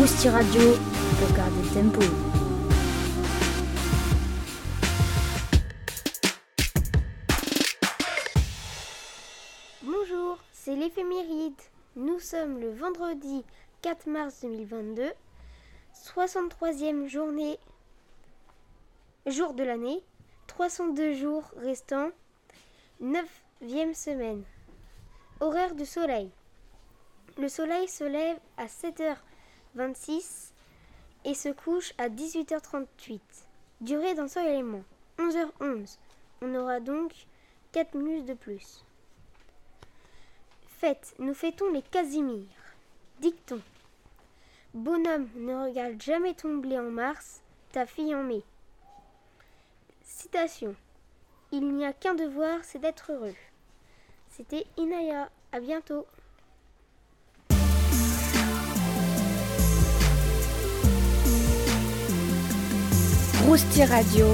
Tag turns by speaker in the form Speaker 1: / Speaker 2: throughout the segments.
Speaker 1: Radio tempo.
Speaker 2: Bonjour, c'est l'éphéméride. Nous sommes le vendredi 4 mars 2022, 63e journée, jour de l'année, 302 jours restants, 9e semaine. Horaire du soleil. Le soleil se lève à 7h26 et se couche à 18h38. Durée d'un seul élément, 11h11. On aura donc 4 minutes de plus. Fête, nous fêtons les Casimirs. Dicton. Bonhomme, ne regarde jamais ton blé en mars, ta fille en mai. Citation. Il n'y a qu'un devoir, c'est d'être heureux. C'était Inaya. À bientôt.
Speaker 1: Rousti Radio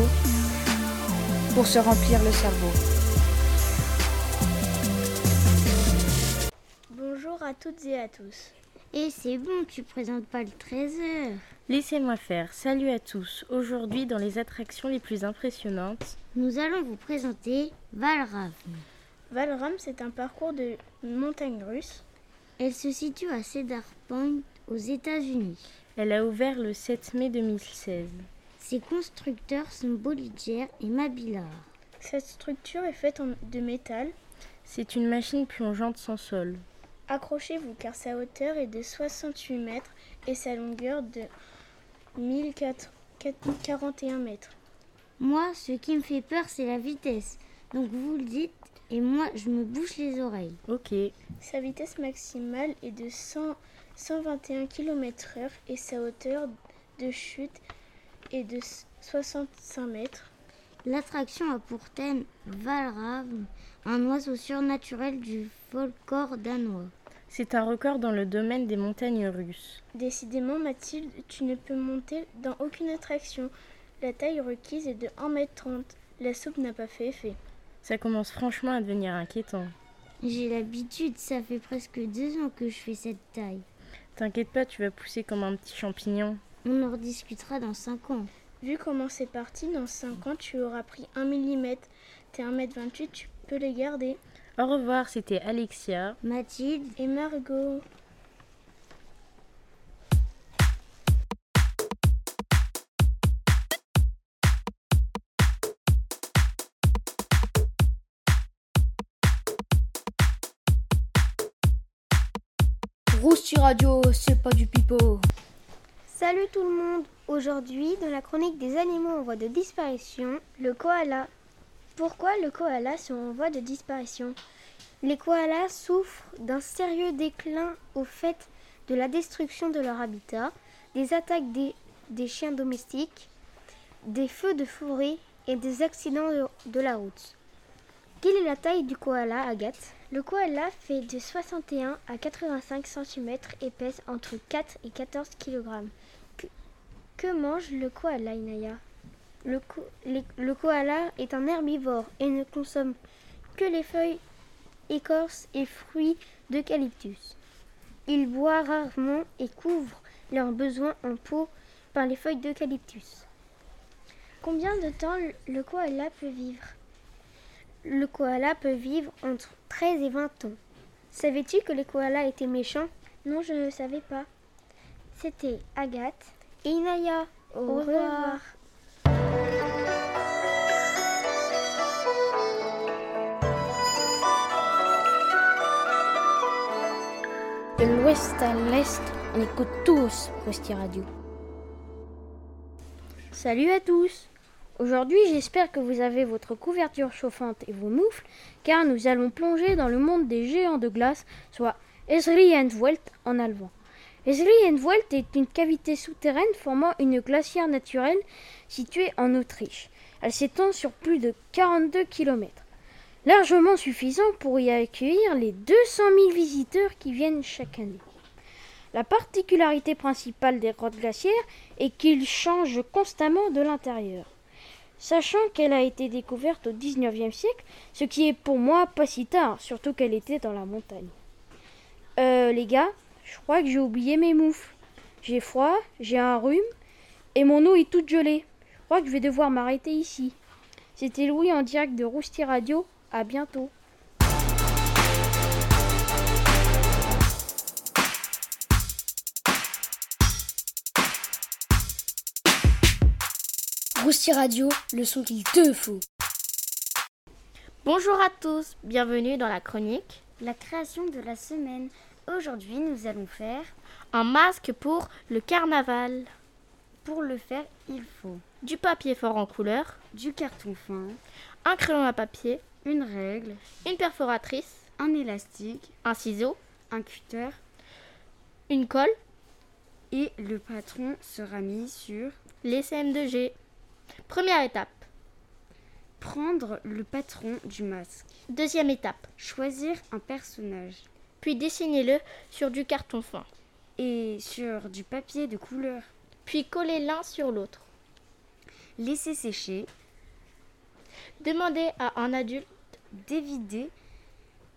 Speaker 1: pour se remplir le cerveau.
Speaker 2: Bonjour à toutes et à tous.
Speaker 3: Et c'est bon, tu présentes pas le trésor.
Speaker 4: Laissez-moi faire. Salut à tous. Aujourd'hui, dans les attractions les plus impressionnantes,
Speaker 3: Nous allons vous présenter Valravn.
Speaker 2: Valram, c'est un parcours de montagne russe.
Speaker 3: Elle se situe à Cedar Point aux États-Unis.
Speaker 4: elle a ouvert le 7 mai 2016.
Speaker 3: Ses constructeurs sont Bolliger et Mabillar.
Speaker 2: Cette structure est faite de métal.
Speaker 4: C'est une machine plongeante sans sol.
Speaker 2: Accrochez-vous car sa hauteur est de 68 mètres et sa longueur de 1041 mètres.
Speaker 3: Moi, ce qui me fait peur, c'est la vitesse. Donc vous le dites, et moi, je me bouche les oreilles.
Speaker 4: Ok.
Speaker 2: Sa vitesse maximale est de 100 121 km/h et sa hauteur de chute est de 65 mètres.
Speaker 3: L'attraction a pour thème Valravn, un oiseau surnaturel du folklore danois.
Speaker 4: C'est un record dans le domaine des montagnes russes.
Speaker 2: Décidément, Mathilde, tu ne peux monter dans aucune attraction. La taille requise est de 1m30. La soupe n'a pas fait effet.
Speaker 4: Ça commence franchement à devenir inquiétant.
Speaker 3: J'ai l'habitude, ça fait presque deux ans que je fais cette taille.
Speaker 4: T'inquiète pas, tu vas pousser comme un petit champignon.
Speaker 3: On en rediscutera dans cinq ans.
Speaker 2: Vu comment c'est parti, dans 5 ans, tu auras pris 1 mm. T'es 1m28, tu peux les garder.
Speaker 4: Au revoir, c'était Alexia.
Speaker 3: Mathilde,
Speaker 2: Et Margot
Speaker 1: Rousti Radio, c'est pas du pipeau.
Speaker 2: Salut tout le monde Aujourd'hui, dans la chronique des animaux en voie de disparition, le koala. Pourquoi le koala sont en voie de disparition? Les koalas souffrent d'un sérieux déclin au fait de la destruction de leur habitat, des attaques des, chiens domestiques, des feux de forêt et des accidents de, de la route. Quelle est la taille du koala, Agathe? Le koala fait de 61 à 85 cm et pèse entre 4 et 14 kg. Que mange le koala, Inaya? Le, ko- les- le koala est un herbivore et ne consomme que les feuilles, écorces et fruits d'eucalyptus. Il boit rarement et couvre leurs besoins en peau par les feuilles d'eucalyptus. Combien de temps le koala peut vivre? Le koala peut vivre entre 13 et 20 ans. Savais-tu que les koalas étaient méchants Non, je ne le savais pas. C'était Agathe et Inaya. Au, revoir.
Speaker 1: De l'ouest à l'est, on écoute tous Rousti Radio.
Speaker 2: Salut à tous Aujourd'hui, j'espère que vous avez votre couverture chauffante et vos moufles, car nous allons plonger dans le monde des géants de glace, soit Esrienwelt en allemand. Esrienwelt est une cavité souterraine formant une glacière naturelle située en Autriche. Elle s'étend sur plus de 42 km, largement suffisant pour y accueillir les 200 000 visiteurs qui viennent chaque année. La particularité principale des grottes glaciaires est qu'ils changent constamment de l'intérieur. Sachant qu'elle a été découverte au 19e siècle, ce qui est pour moi pas si tard, surtout qu'elle était dans la montagne. Euh, les gars, je crois que j'ai oublié mes moufles.
Speaker 1: J'ai froid, j'ai un rhume et mon eau est toute gelée. Je crois que je vais devoir m'arrêter ici. C'était Louis en direct de Rousti Radio. À bientôt.
Speaker 5: Rousti Radio, le son qu'il te faut.
Speaker 6: Bonjour à tous, bienvenue dans la chronique
Speaker 7: La création de la semaine. Aujourd'hui, nous allons faire.
Speaker 6: Un masque pour le carnaval.
Speaker 7: Pour le faire, il faut
Speaker 6: Du papier fort en couleur,
Speaker 7: du carton fin,
Speaker 6: un crayon à papier,
Speaker 7: une règle,
Speaker 6: une perforatrice,
Speaker 7: un élastique,
Speaker 6: un ciseau,
Speaker 7: un cutter
Speaker 6: une colle,
Speaker 7: et le patron sera mis sur
Speaker 6: les CM2G. Première étape.
Speaker 7: prendre le patron du masque,
Speaker 6: Deuxième étape.
Speaker 7: choisir un personnage
Speaker 6: Puis dessinez-le sur du carton fin.
Speaker 7: et sur du papier de couleur.
Speaker 6: Puis collez l'un sur l'autre.
Speaker 7: Laisser sécher,
Speaker 6: Demandez à un adulte
Speaker 7: dévider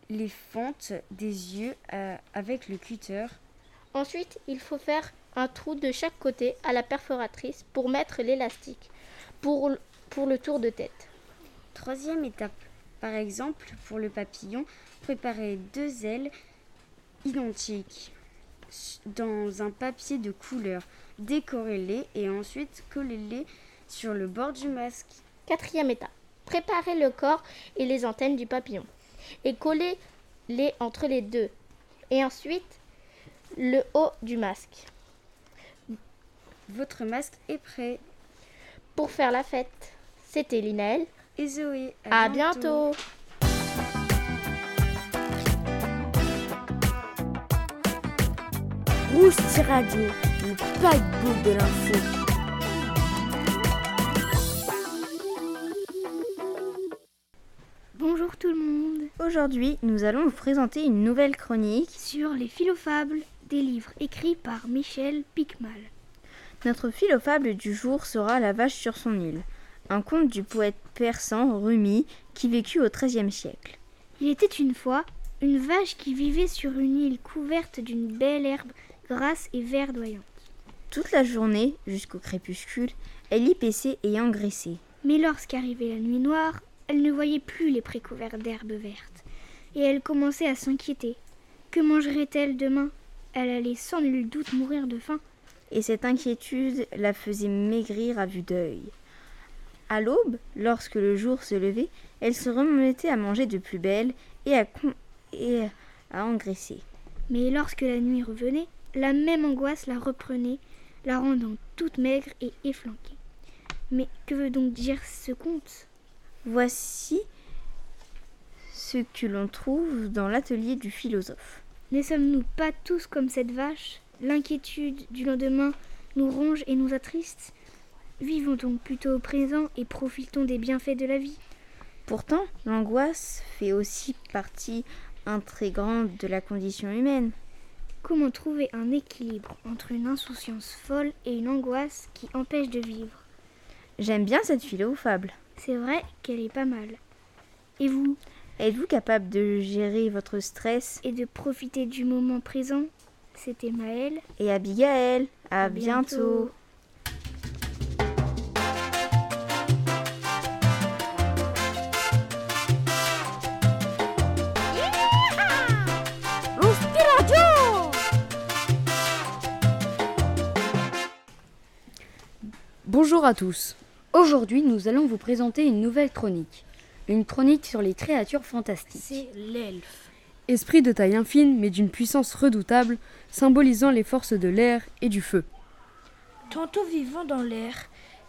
Speaker 7: les fentes des yeux euh, avec le cutter
Speaker 6: Ensuite, il faut faire un trou de chaque côté à la perforatrice pour mettre l'élastique pour, pour le tour de tête.
Speaker 7: Troisième étape. Par exemple, pour le papillon, préparez deux ailes identiques dans un papier de couleur. Décorez-les et ensuite collez-les sur le bord du masque.
Speaker 6: Quatrième étape. Préparez le corps et les antennes du papillon et collez-les entre les deux. Et ensuite, le haut du masque
Speaker 7: Votre masque est prêt.
Speaker 6: Pour faire la fête. C'était Linaël.
Speaker 7: Et Zoé,
Speaker 6: À bientôt.
Speaker 5: Rousti Radio, le paquebot de l'info.
Speaker 8: Bonjour tout le monde
Speaker 9: Aujourd'hui, nous allons vous présenter une nouvelle chronique.
Speaker 8: sur les philofables, des livres écrits par Michel Picmal.
Speaker 9: Notre philofable du jour sera La vache sur son île, un conte du poète persan Rumi qui vécut au XIIIe siècle.
Speaker 8: Il était une fois une vache qui vivait sur une île couverte d'une belle herbe grasse et verdoyante.
Speaker 9: Toute la journée, jusqu'au crépuscule, elle y paissait et engraissait.
Speaker 8: Mais lorsqu'arrivait la nuit noire, elle ne voyait plus les prés couverts d'herbes vertes. Et elle commençait à s'inquiéter. Que mangerait-elle demain? Elle allait sans nul doute mourir de faim.
Speaker 9: Et cette inquiétude la faisait maigrir à vue d'œil. À l'aube, lorsque le jour se levait, elle se remettait à manger de plus belle et à, con- et à engraisser.
Speaker 8: Mais lorsque la nuit revenait, la même angoisse la reprenait, la rendant toute maigre et efflanquée. Mais que veut donc dire ce conte?
Speaker 9: Voici ce que l'on trouve dans l'atelier du philosophe.
Speaker 8: Ne sommes-nous pas tous comme cette vache? L'inquiétude du lendemain nous ronge et nous attriste. Vivons donc plutôt au présent et profitons des bienfaits de la vie.
Speaker 9: Pourtant, l'angoisse fait aussi partie intégrante de la condition humaine.
Speaker 8: Comment trouver un équilibre entre une insouciance folle et une angoisse qui empêche de vivre?
Speaker 9: J'aime bien cette philo-fable.
Speaker 8: C'est vrai qu'elle est pas mal. Et vous?
Speaker 9: Êtes-vous capable de gérer votre stress?
Speaker 8: Et de profiter du moment présent? C'était Maëlle.
Speaker 9: Et Abigail, à,
Speaker 8: À
Speaker 9: bientôt.
Speaker 8: bientôt.
Speaker 10: Bonjour à tous. Aujourd'hui, nous allons vous présenter une nouvelle chronique. Une chronique sur les créatures fantastiques.
Speaker 5: C'est l'elfe.
Speaker 10: Esprit de taille infime, mais d'une puissance redoutable, symbolisant les forces de l'air et du feu.
Speaker 11: tantôt vivant dans l'air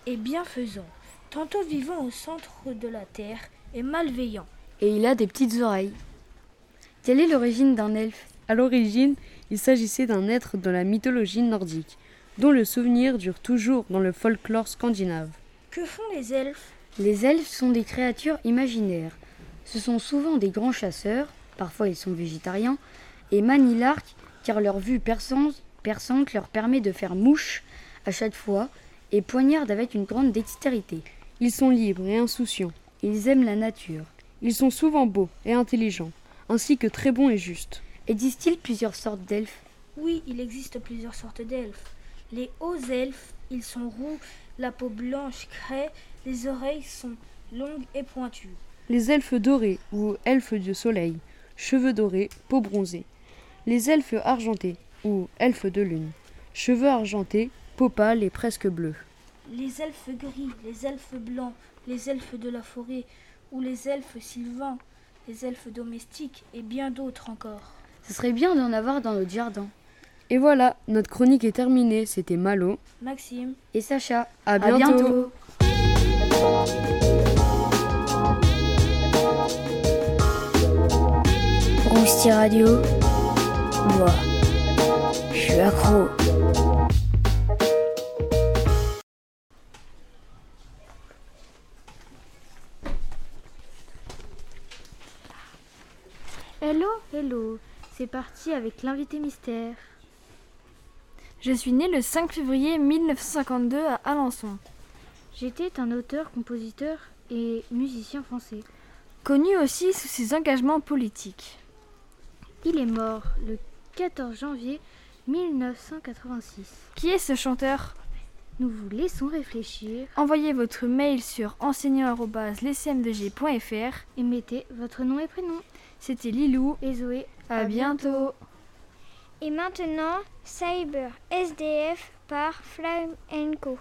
Speaker 11: et bienfaisant, tantôt vivant au centre de la terre et malveillant.
Speaker 10: Et il a des petites oreilles. Quelle est l'origine d'un elfe? À l'origine, il s'agissait d'un être de la mythologie nordique, dont le souvenir dure toujours dans le folklore scandinave.
Speaker 11: Que font les elfes?
Speaker 10: Les elfes sont des créatures imaginaires. Ce sont souvent des grands chasseurs, parfois ils sont végétariens, et manient l'arc car leur vue perçante, perçante leur permet de faire mouche à chaque fois et poignardent avec une grande dextérité. Ils sont libres et insouciants. Ils aiment la nature. Ils sont souvent beaux et intelligents, ainsi que très bons et justes. Existe-t-il plusieurs sortes d'elfes?
Speaker 11: Oui, il existe plusieurs sortes d'elfes. Les hauts elfes, ils sont roux, la peau blanche craie, les oreilles sont longues et pointues.
Speaker 12: Les elfes dorés ou elfes du soleil, cheveux dorés, peau bronzée. Les elfes argentés ou elfes de lune, cheveux argentés, peau pâle et presque bleue.
Speaker 11: Les elfes gris, les elfes blancs, les elfes de la forêt ou les elfes sylvains, les elfes domestiques et bien d'autres encore.
Speaker 10: Ce serait bien d'en avoir dans notre jardin.
Speaker 12: Et voilà, notre chronique est terminée. C'était Malo
Speaker 11: Maxime
Speaker 10: Et Sacha.
Speaker 12: À
Speaker 10: À
Speaker 12: bientôt.
Speaker 13: Radio, moi, je suis accro.
Speaker 14: Hello, hello, c'est parti avec l'invité mystère. Je suis né le 5 février 1952 à Alençon. J'étais un auteur, compositeur et musicien français, connu aussi sous ses engagements politiques. Il est mort le 14 janvier 1986. Qui est ce chanteur? Nous vous laissons réfléchir. Envoyez votre mail sur enseignant.lescm2g.fr et mettez votre nom et prénom. C'était Lilou et Zoé. À, bientôt.
Speaker 8: Et maintenant, Cyber SDF par Flame Co.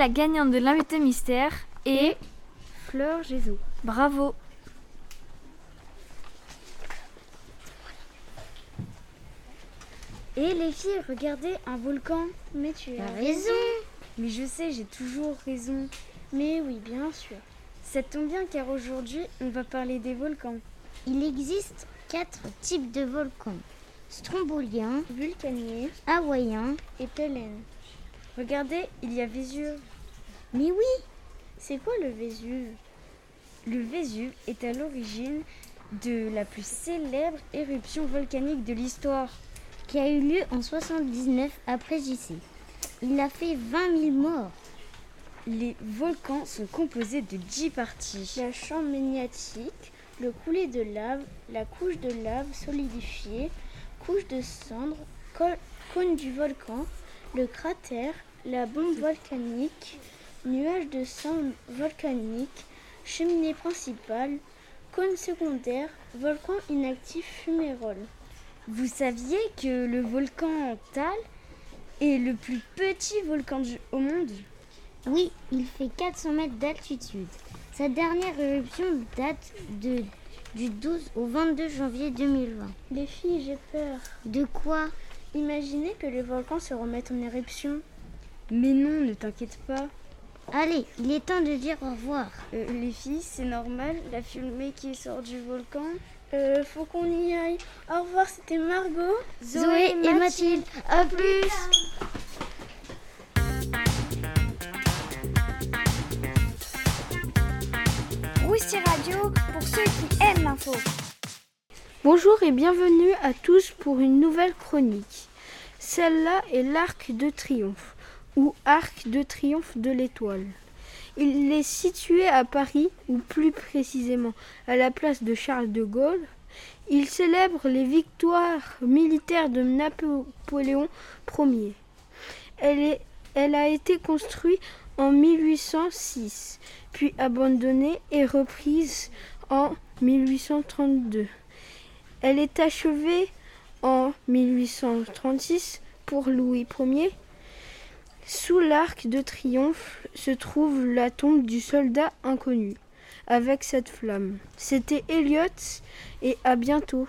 Speaker 11: la gagnante de l'invité mystère est
Speaker 14: Fleur Jésus.
Speaker 11: Bravo.
Speaker 7: Et les filles, regardez un volcan.
Speaker 15: Mais tu as
Speaker 7: raison. Mais je sais, j'ai toujours raison.
Speaker 15: Mais oui, bien sûr.
Speaker 7: Ça tombe bien car aujourd'hui, on va parler des volcans.
Speaker 3: Il existe quatre types de volcans. Strombolien,
Speaker 15: Vulcanier,
Speaker 3: hawaïen
Speaker 15: et Pélène.
Speaker 7: Regardez, il y a Vésuve.
Speaker 3: Mais oui
Speaker 15: C'est quoi le Vésuve?
Speaker 7: Le Vésuve est à l'origine de la plus célèbre éruption volcanique de l'histoire.
Speaker 3: qui a eu lieu en 79 après JC. Il a fait 20 000 morts.
Speaker 7: Les volcans sont composés de 10 parties.
Speaker 15: La chambre magnétique, le coulé de lave, la couche de lave solidifiée, couche de cendres, col- cône du volcan, le cratère, la bombe volcanique, nuage de sang volcanique, cheminée principale, cône secondaire, volcan inactif fumérole.
Speaker 7: Vous saviez que le volcan Tal est le plus petit volcan du- au monde?
Speaker 3: Oui, il fait 400 mètres d'altitude. Sa dernière éruption date de, du 12 au 22 janvier 2020.
Speaker 15: Les filles, j'ai peur.
Speaker 3: De quoi?
Speaker 15: Imaginez que le volcan se remette en éruption.
Speaker 7: Mais non, ne t'inquiète pas.
Speaker 3: Allez, il est temps de dire au revoir.
Speaker 7: Euh, les filles, c'est normal, la fumée qui sort du volcan.
Speaker 15: Euh, faut qu'on y aille. Au revoir, c'était Margot,
Speaker 3: Zoé et Mathilde, à plus
Speaker 8: Rousti Radio pour ceux qui aiment l'info.
Speaker 15: Bonjour et bienvenue à tous pour une nouvelle chronique. Celle-là est l'Arc de Triomphe ou Arc de Triomphe de l'Étoile. Il est situé à Paris ou plus précisément à la place de Charles de Gaulle. Il célèbre les victoires militaires de Napoléon Ier. Elle, elle a été construite en 1806, puis abandonnée et reprise en 1832. Elle est achevée en 1836 pour Louis Ier. Sous l'arc de triomphe se trouve la tombe du soldat inconnu, avec cette flamme. C'était Elliot et à bientôt.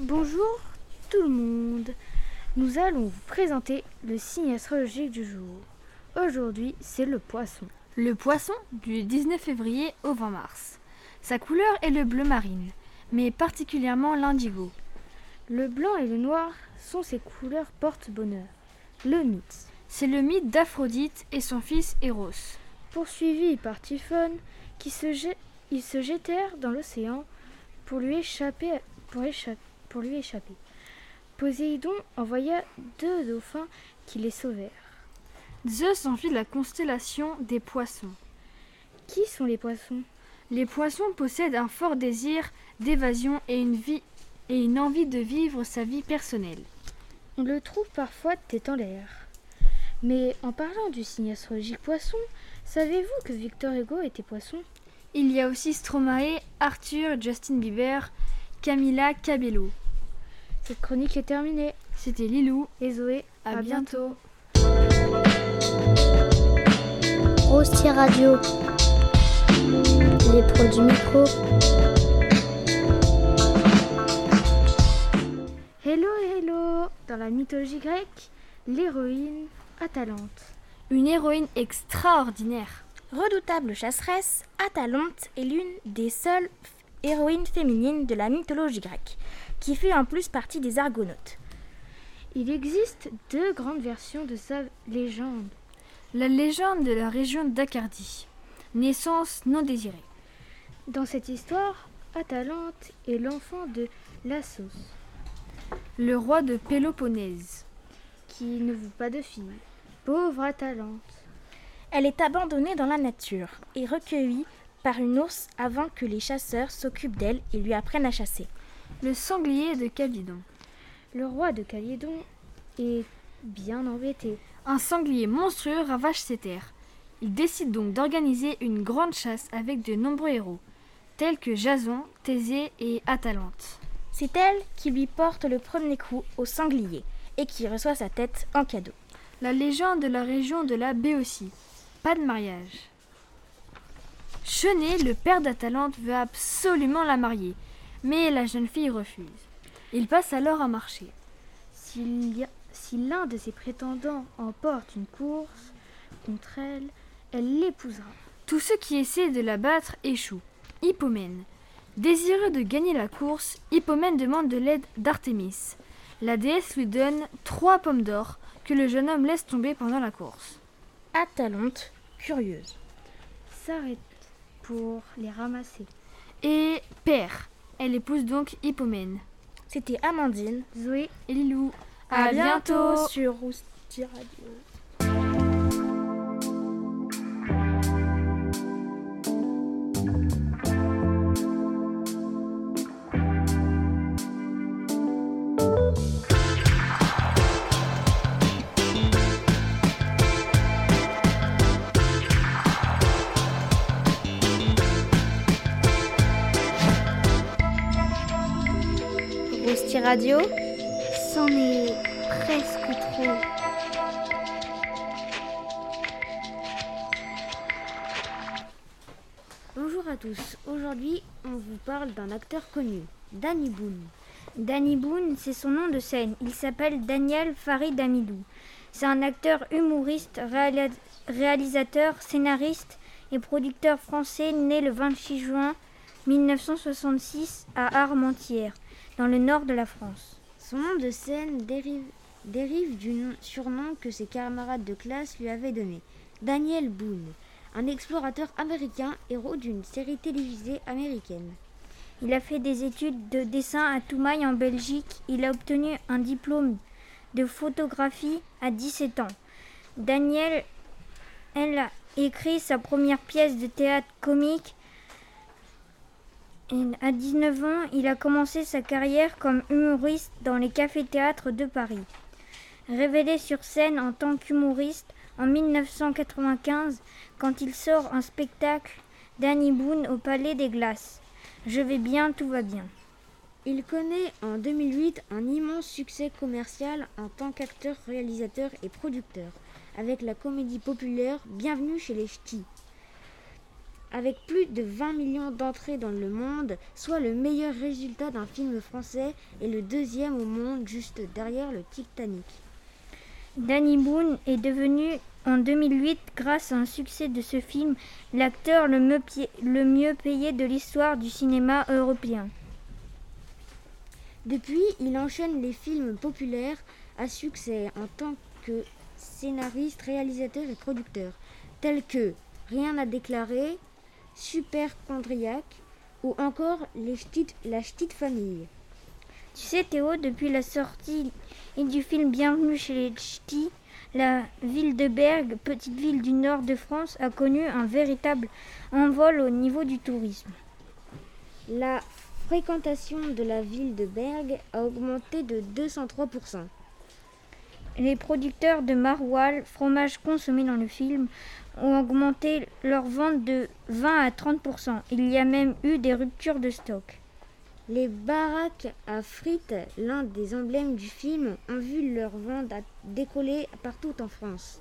Speaker 11: Bonjour tout le monde. Nous allons vous présenter le signe astrologique du jour. Aujourd'hui, c'est le poisson. Le poisson du 19 février au 20 mars. Sa couleur est le bleu marine, mais particulièrement l'indigo. Le blanc et le noir sont ses couleurs porte-bonheur. Le mythe. C'est le mythe d'Aphrodite et son fils Eros. Poursuivis par Typhon, qui se jet- ils se jetèrent dans l'océan pour lui échapper, pour écha- pour lui échapper. Poséidon envoya deux dauphins qui les sauvèrent. Zeus envie la constellation des poissons. Qui sont les poissons? Les poissons possèdent un fort désir d'évasion et une vie et une envie de vivre sa vie personnelle. On le trouve parfois tête en l'air. Mais en parlant du signe astrologique poisson, savez-vous que Victor Hugo était poisson? Il y a aussi Stromae, Arthur, Justin Bieber, Camila Cabello. Cette chronique est terminée. C'était Lilou et Zoé. À,
Speaker 15: À
Speaker 11: bientôt.
Speaker 8: Rousti Radio. Les pros du micro.
Speaker 11: Hello, hello Dans la mythologie grecque, l'héroïne Atalante. Une héroïne extraordinaire.
Speaker 16: Redoutable chasseresse, Atalante est l'une des seules héroïnes féminines de la mythologie grecque, qui fait en plus partie des Argonautes.
Speaker 11: Il existe deux grandes versions de sa légende. La légende de la région d'Acardie, naissance non désirée. Dans cette histoire, Atalante est l'enfant de Lassos, le roi de Péloponnèse, qui ne veut pas de fille. Pauvre Atalante.
Speaker 16: Elle est abandonnée dans la nature et recueillie par une ours avant que les chasseurs s'occupent d'elle et lui apprennent à chasser.
Speaker 11: Le sanglier de Calydon. Le roi de Calydon est bien embêté. Un sanglier monstrueux ravage ses terres. Il décide donc d'organiser une grande chasse avec de nombreux héros.
Speaker 14: tels que Jason, Thésée et Atalante.
Speaker 16: C'est elle qui lui porte le premier coup au sanglier et qui reçoit sa tête en cadeau.
Speaker 14: La légende de la région de la Béotie. Pas de mariage. Chenet, le père d'Atalante, veut absolument la marier, mais la jeune fille refuse. Il passe alors à marcher. S'il y a- Si l'un de ses prétendants emporte une course contre elle, elle l'épousera. Tous ceux qui essaient de la battre échouent. Hippomène. Désireux de gagner la course, Hippomène demande de l'aide d'Artémis. La déesse lui donne trois pommes d'or que le jeune homme laisse tomber pendant la course.
Speaker 16: Atalante, curieuse.
Speaker 14: S'arrête pour les ramasser. Et père. Elle épouse donc Hippomène.
Speaker 16: C'était Amandine.
Speaker 14: Zoé et Lilou.
Speaker 16: À, bientôt sur Rousti Radio.
Speaker 17: Radio, c'en est presque trop.
Speaker 7: Bonjour à tous. Aujourd'hui, on vous parle d'un acteur connu, Danny Boone.
Speaker 17: Danny Boone, c'est son nom de scène. Il s'appelle Daniel Farid Amidou. C'est un acteur humoriste, réalisateur, scénariste et producteur français né le 26 juin 1966 à Armentières, dans le nord de la France.
Speaker 7: Son nom de scène dérive, du nom- surnom que ses camarades de classe lui avaient donné, Daniel Boone, un explorateur américain héros d'une série télévisée américaine.
Speaker 17: Il a fait des études de dessin à Toumaï en Belgique. Il a obtenu un diplôme de photographie à 17 ans. Daniel, elle a écrit sa première pièce de théâtre comique. À 19 ans, il a commencé sa carrière comme humoriste dans les cafés-théâtres de Paris. Révélé sur scène en tant qu'humoriste en 1995, quand il sort un spectacle Danny Boone au Palais des Glaces. Je vais bien, tout va bien.
Speaker 7: Il connaît en 2008 un immense succès commercial en tant qu'acteur, réalisateur et producteur, avec la comédie populaire Bienvenue chez les Ch'tis. Avec plus de 20 millions d'entrées dans le monde, soit le meilleur résultat d'un film français et le deuxième au monde juste derrière le Titanic.
Speaker 17: Danny Boone est devenu en 2008, grâce à un succès de ce film, l'acteur le, le mieux payé de l'histoire du cinéma européen.
Speaker 7: Depuis, il enchaîne les films populaires à succès en tant que scénariste, réalisateur et producteur, tels que Rien à déclarer, Super Chondriac ou encore La Ch'tite Famille.
Speaker 17: Tu sais Théo, depuis la sortie du film Bienvenue chez les Ch'tis, la ville de Bergue, petite ville du nord de France, a connu un véritable envol au niveau du tourisme.
Speaker 7: La fréquentation de la ville de Bergue a augmenté de 203%.
Speaker 17: Les producteurs de maroilles, fromage consommé dans le film, ont augmenté leur vente de 20 à 30%. Il y a même eu des ruptures de stock.
Speaker 7: Les baraques à frites, l'un des emblèmes du film, ont vu leur vente décoller partout en France.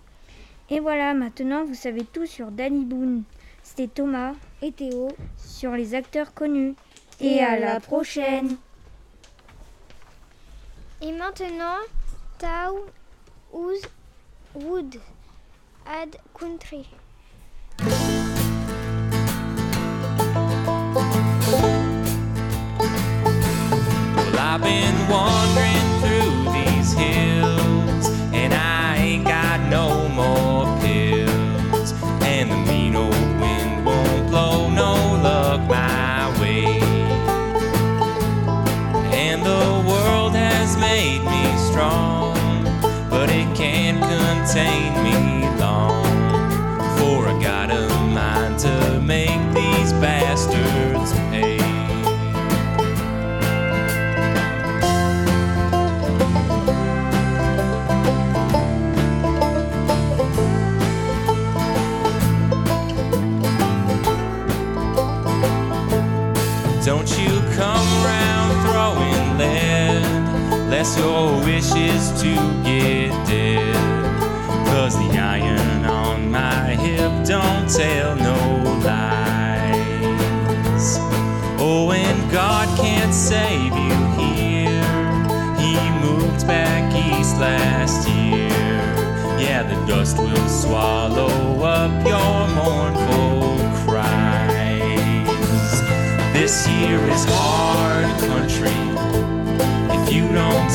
Speaker 17: Et voilà, maintenant vous savez tout sur Danny Boone. C'était Thomas
Speaker 7: et Théo
Speaker 17: sur les acteurs connus.
Speaker 7: Et à la prochaine.
Speaker 17: Et maintenant, Tao Ouz Wood Ad Country.
Speaker 18: Well, I've been wandering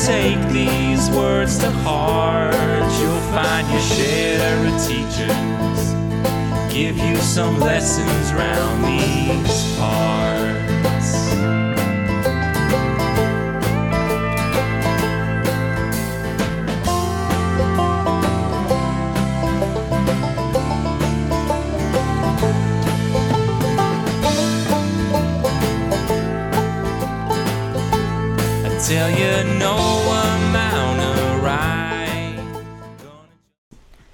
Speaker 18: take these words to heart, you'll find your share of teachers. Give you some lessons round these parts. Tell you no amount of right.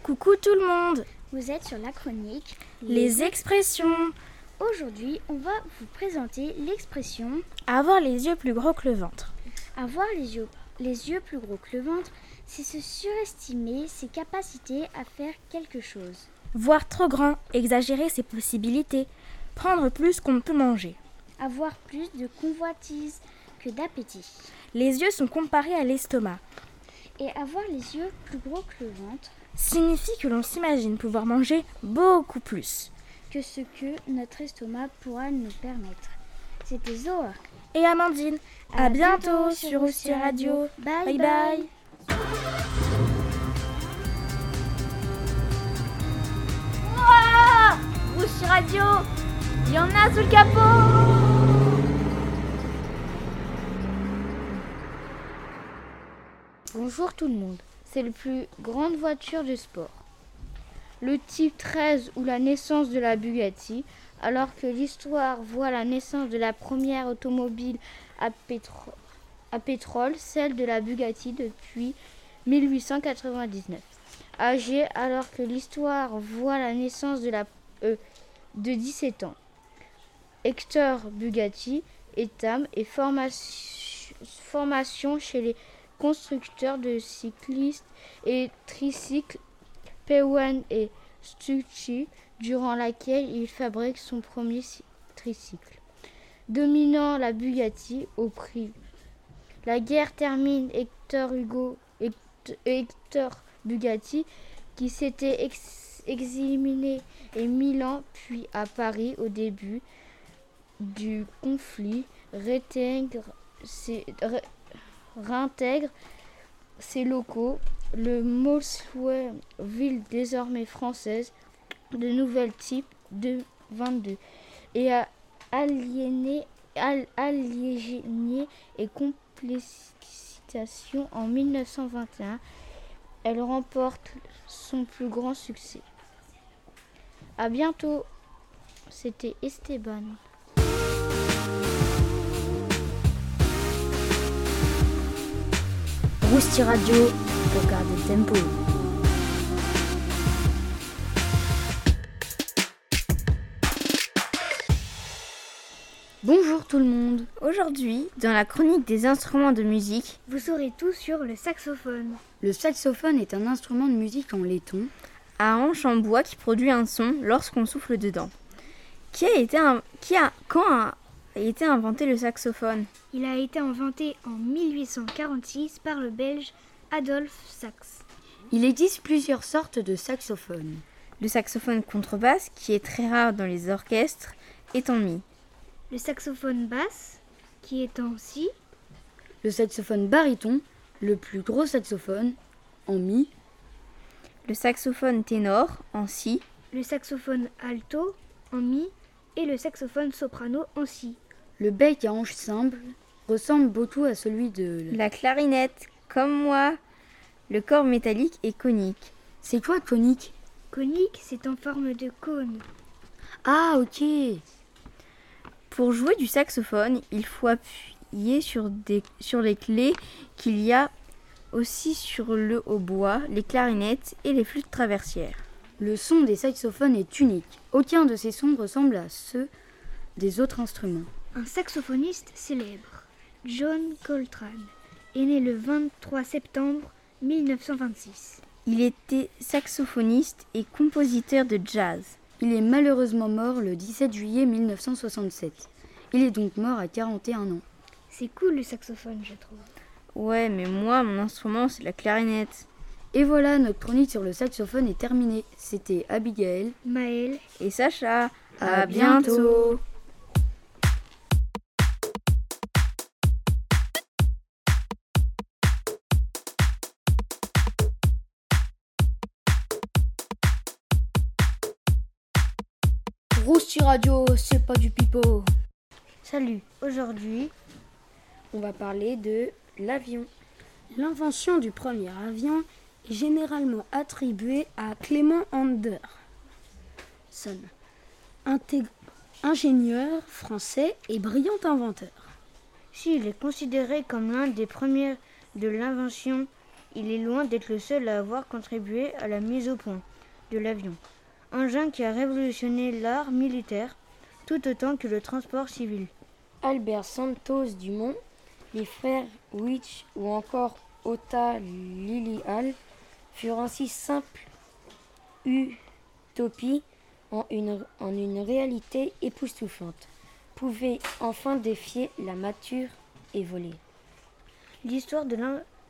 Speaker 16: Coucou tout le monde
Speaker 2: Vous êtes sur la chronique
Speaker 16: Les expressions
Speaker 2: Aujourd'hui, on va vous présenter l'expression
Speaker 16: Avoir les yeux plus gros que le ventre.
Speaker 2: avoir les yeux, les yeux plus gros que le ventre, c'est se surestimer ses capacités à faire quelque chose.
Speaker 16: Voir trop grand, exagérer ses possibilités, prendre plus qu'on ne peut manger.
Speaker 2: Avoir plus de convoitise que d'appétit.
Speaker 16: Les yeux sont comparés à l'estomac.
Speaker 2: Et avoir les yeux plus gros que le ventre
Speaker 16: Signifie que l'on s'imagine pouvoir manger beaucoup plus.
Speaker 2: que ce que notre estomac pourra nous permettre. C'était Zoa.
Speaker 16: Et Amandine, à, bientôt, sur Aussi Radio.
Speaker 2: Bye
Speaker 16: bye. bye.
Speaker 14: Radio Il y en a sous le capot
Speaker 13: Bonjour tout le monde. C'est la plus grande voiture de sport. Le type 13 ou la naissance de la Bugatti, alors que l'histoire voit la naissance de la première automobile à, pétro- à pétrole, celle de la Bugatti depuis 1899. Âgé alors que l'histoire voit la naissance de la euh, de 17 ans. Hector Bugatti, étam et formation chez les constructeurs de cyclistes et tricycles Pewan et Stucci, durant laquelle il fabrique son premier cy- tricycle. Dominant la Bugatti au prix. La guerre termine Hector Hugo Hect- Hector Bugatti, qui s'était ex- examiné et Milan puis à Paris au début du conflit, réintègre ses, réintègre ses locaux, le Molsway, ville désormais française, de nouvel type de 22, et a aliéné, al- aliéné et complécitation en 1921. Elle remporte son plus grand succès. À bientôt. C'était Esteban.
Speaker 19: Rousti Radio pour garder le tempo.
Speaker 9: Bonjour tout le monde. Aujourd'hui, dans la chronique des instruments de musique,
Speaker 2: Vous saurez tout sur le saxophone.
Speaker 10: Le saxophone est un instrument de musique en laiton.
Speaker 9: à hanche en bois qui produit un son lorsqu'on souffle dedans. Qui a été un- qui a quand a été inventé le saxophone
Speaker 2: Il a été inventé en 1846 par le belge Adolphe Sax.
Speaker 10: Il existe plusieurs sortes de saxophones.
Speaker 9: Le saxophone contrebasse, qui est très rare dans les orchestres, est en mi.
Speaker 2: Le saxophone basse, qui est en si.
Speaker 10: Le saxophone baryton, le plus gros saxophone, en mi.
Speaker 9: Le saxophone ténor en si.
Speaker 2: Le saxophone alto en mi. Et le saxophone soprano en si.
Speaker 10: Le bec à hanche simple ressemble beaucoup à celui de...
Speaker 9: La clarinette, comme moi. Le corps métallique est conique.
Speaker 10: C'est quoi conique?
Speaker 2: Conique, c'est en forme de cône.
Speaker 10: Ah ok
Speaker 9: Pour jouer du saxophone, il faut appuyer sur, des, sur les clés qu'il y a aussi sur le hautbois, les clarinettes et les flûtes traversières.
Speaker 10: Le son des saxophones est unique. Aucun de ces sons ressemble à ceux des autres instruments.
Speaker 2: Un saxophoniste célèbre, John Coltrane,
Speaker 13: est né le 23 septembre 1926.
Speaker 9: Il était saxophoniste et compositeur de jazz.
Speaker 10: Il est malheureusement mort le 17 juillet 1967. Il est donc mort à 41 ans.
Speaker 13: C'est cool le saxophone, je trouve.
Speaker 9: Ouais, mais moi, mon instrument, c'est la clarinette.
Speaker 10: Et voilà, notre chronique sur le saxophone est terminée. C'était Abigail,
Speaker 13: Maël
Speaker 9: et Sacha.
Speaker 10: À, à bientôt.
Speaker 11: Radio, c'est pas du pipeau.
Speaker 13: Salut, aujourd'hui,
Speaker 12: on va parler de l'avion. L'invention du premier avion est généralement attribuée à Clément Anderson, ingénieur français et brillant inventeur.
Speaker 13: S'il est considéré comme l'un des premiers de l'invention, il est loin d'être le seul à avoir contribué à la mise au point de l'avion, engin qui a révolutionné l'art militaire tout autant que le transport civil.
Speaker 20: Albert Santos Dumont, les frères Witch ou encore Ota Lilial furent ainsi simples utopies en une, en une réalité époustouflante, pouvaient enfin défier la mature et voler.
Speaker 13: L'histoire de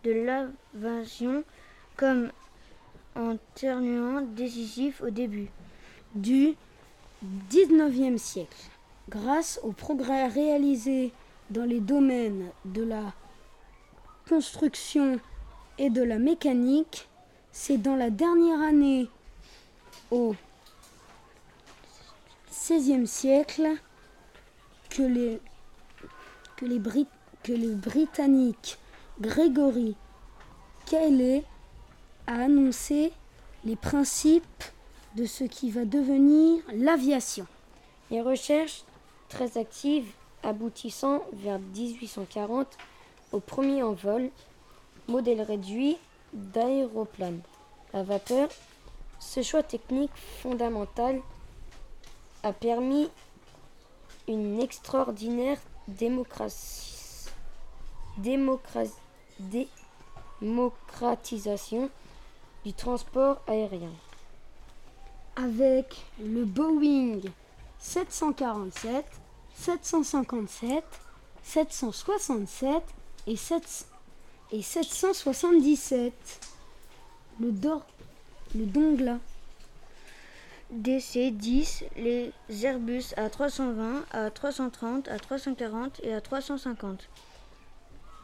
Speaker 13: l'invention comme un tournant décisif au début
Speaker 12: du XIXe siècle. Grâce aux progrès réalisés dans les domaines de la construction et de la mécanique, c'est dans la dernière année au XVIe siècle que les, que les, Brit que les Britanniques Gregory Cayley a annoncé les principes de ce qui va devenir l'aviation.
Speaker 20: Les recherches très actives aboutissant vers 1840 au premier envol, modèle réduit d'aéroplane à vapeur, ce choix technique fondamental a permis une extraordinaire démocratie, démocratisation du transport aérien.
Speaker 12: Avec le Boeing 747, 757, 767 et, 7, et 777. Le, Dor, le Dongla.
Speaker 13: DC-10, les Airbus A320, A330, A340 et A350.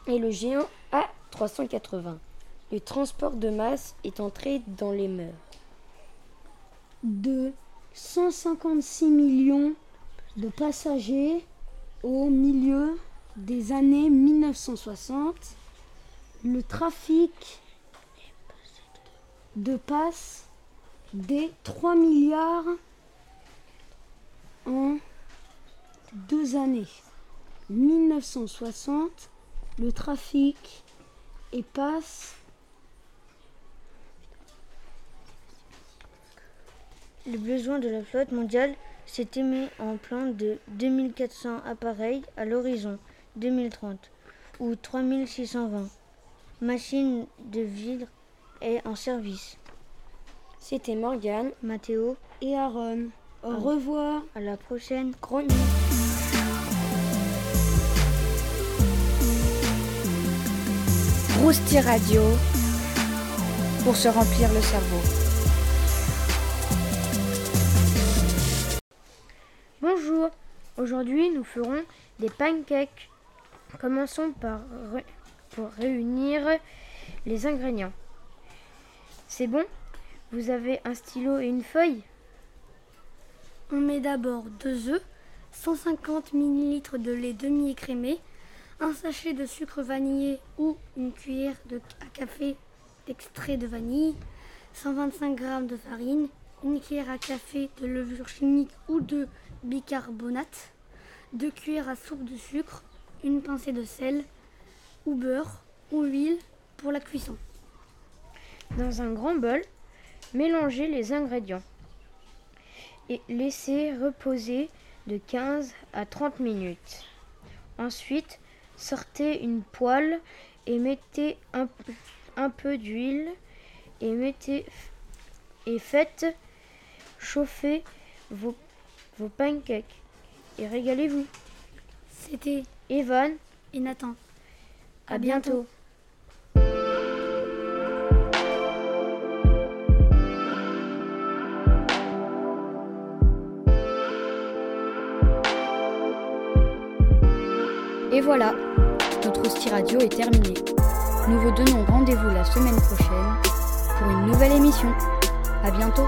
Speaker 20: Et le géant A380. Le transport de masse est entré dans les mœurs.
Speaker 12: De 156 millions de passagers au milieu des années 1960, le trafic de passe des 3 milliards en deux années. 1960, le trafic et passe
Speaker 13: Le besoin de la flotte mondiale s'est émis en plan de 2400 appareils à l'horizon 2030 ou 3620 machines de vide est en service.
Speaker 20: C'était Morgane,
Speaker 13: Mathéo
Speaker 12: et Aaron. Au revoir.
Speaker 13: À la prochaine
Speaker 20: chronique.
Speaker 11: Rousti Radio pour se remplir le cerveau.
Speaker 13: Bonjour, aujourd'hui nous ferons des pancakes. Commençons par pour réunir les ingrédients. C'est bon? Vous avez un stylo et une feuille?
Speaker 5: On met d'abord deux œufs, 150 ml de lait demi-écrémé, un sachet de sucre vanillé ou une cuillère à café d'extrait de vanille, 125 g de farine, une cuillère à café de levure chimique ou de bicarbonate, 2 cuillères à soupe de sucre, une pincée de sel ou beurre ou huile pour la cuisson.
Speaker 13: Dans un grand bol, mélangez les ingrédients et laissez reposer de 15 à 30 minutes. Ensuite, sortez une poêle
Speaker 11: et mettez un, peu- d'huile et mettez et faites chauffer vos, vos pancakes et régalez-vous.
Speaker 5: C'était
Speaker 11: Evan
Speaker 5: et Nathan.
Speaker 11: À bientôt.
Speaker 10: Et voilà, notre hostie radio est terminée. Nous vous donnons rendez-vous la semaine prochaine pour une nouvelle émission. À bientôt.